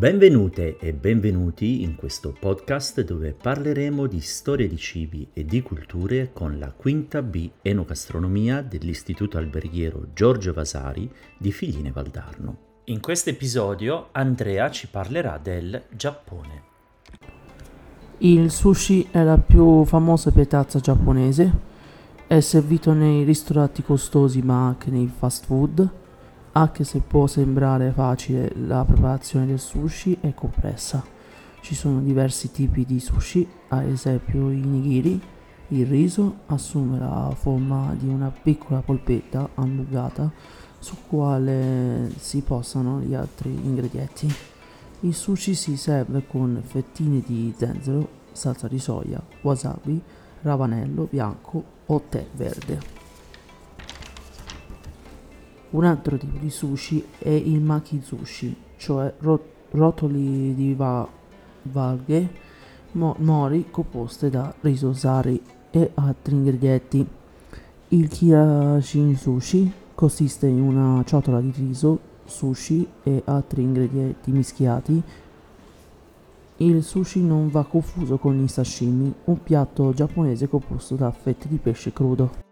Benvenute e benvenuti in questo podcast dove parleremo di storia di cibi e di culture con la quinta B Enogastronomia dell'Istituto Alberghiero Giorgio Vasari di Figline Valdarno. In questo episodio Andrea ci parlerà del Giappone. Il sushi è la più famosa piatazza giapponese, è servito nei ristoranti costosi ma anche nei fast food anche se può sembrare facile, la preparazione del sushi è complessa. Ci sono diversi tipi di sushi, ad esempio i nigiri. Il riso assume la forma di una piccola polpetta allungata su quale si posano gli altri ingredienti. Il sushi si serve con fettine di zenzero, salsa di soia, wasabi, ravanello bianco o tè verde. Un altro tipo di sushi è il maki sushi, cioè rot- rotoli di va- valghe mo- mori composte da riso sari e altri ingredienti. Il kirashin sushi consiste in una ciotola di riso, sushi e altri ingredienti mischiati. Il sushi non va confuso con il sashimi, un piatto giapponese composto da fette di pesce crudo.